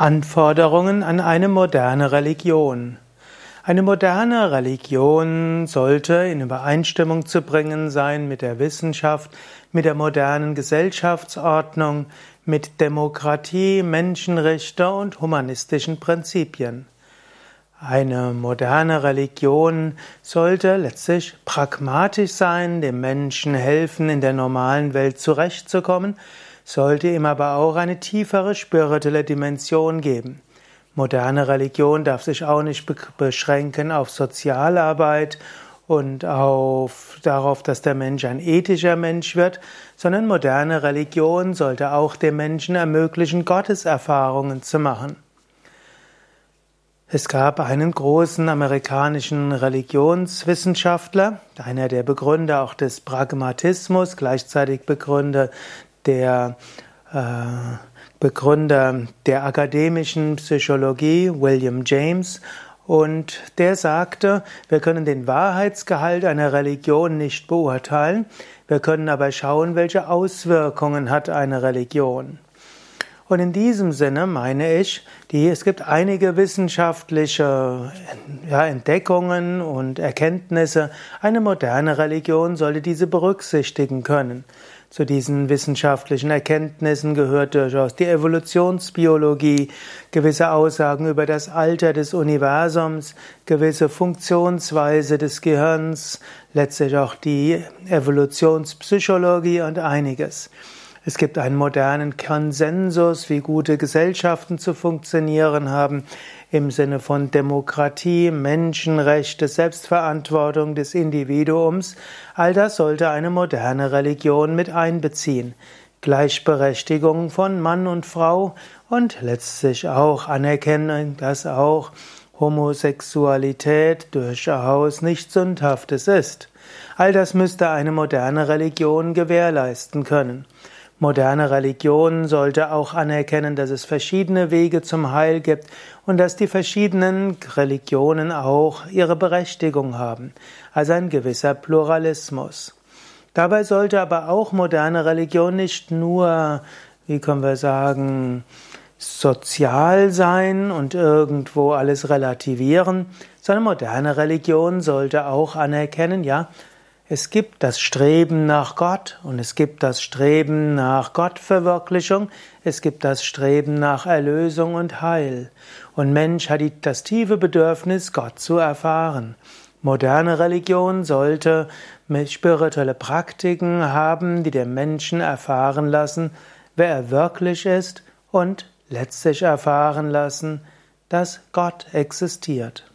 Anforderungen an eine moderne Religion. Eine moderne Religion sollte in Übereinstimmung zu bringen sein mit der Wissenschaft, mit der modernen Gesellschaftsordnung, mit Demokratie, Menschenrechte und humanistischen Prinzipien. Eine moderne Religion sollte letztlich pragmatisch sein, dem Menschen helfen, in der normalen Welt zurechtzukommen, sollte ihm aber auch eine tiefere spirituelle Dimension geben. Moderne Religion darf sich auch nicht beschränken auf Sozialarbeit und auf, darauf, dass der Mensch ein ethischer Mensch wird, sondern moderne Religion sollte auch dem Menschen ermöglichen, Gotteserfahrungen zu machen. Es gab einen großen amerikanischen Religionswissenschaftler, einer der Begründer auch des Pragmatismus, gleichzeitig Begründer der äh, Begründer der akademischen Psychologie, William James, und der sagte, wir können den Wahrheitsgehalt einer Religion nicht beurteilen, wir können aber schauen, welche Auswirkungen hat eine Religion. Und in diesem Sinne meine ich, die, es gibt einige wissenschaftliche ja, Entdeckungen und Erkenntnisse. Eine moderne Religion sollte diese berücksichtigen können. Zu diesen wissenschaftlichen Erkenntnissen gehört durchaus die Evolutionsbiologie, gewisse Aussagen über das Alter des Universums, gewisse Funktionsweise des Gehirns, letztlich auch die Evolutionspsychologie und einiges. Es gibt einen modernen Konsensus, wie gute Gesellschaften zu funktionieren haben, im Sinne von Demokratie, Menschenrechte, Selbstverantwortung des Individuums. All das sollte eine moderne Religion mit einbeziehen. Gleichberechtigung von Mann und Frau und letztlich auch anerkennen, dass auch Homosexualität durchaus nichts Sündhaftes ist. All das müsste eine moderne Religion gewährleisten können. Moderne Religion sollte auch anerkennen, dass es verschiedene Wege zum Heil gibt und dass die verschiedenen Religionen auch ihre Berechtigung haben, also ein gewisser Pluralismus. Dabei sollte aber auch moderne Religion nicht nur, wie können wir sagen, sozial sein und irgendwo alles relativieren, sondern moderne Religion sollte auch anerkennen, ja, es gibt das Streben nach Gott und es gibt das Streben nach Gottverwirklichung, es gibt das Streben nach Erlösung und Heil. Und Mensch hat das tiefe Bedürfnis, Gott zu erfahren. Moderne Religion sollte spirituelle Praktiken haben, die den Menschen erfahren lassen, wer er wirklich ist und letztlich erfahren lassen, dass Gott existiert.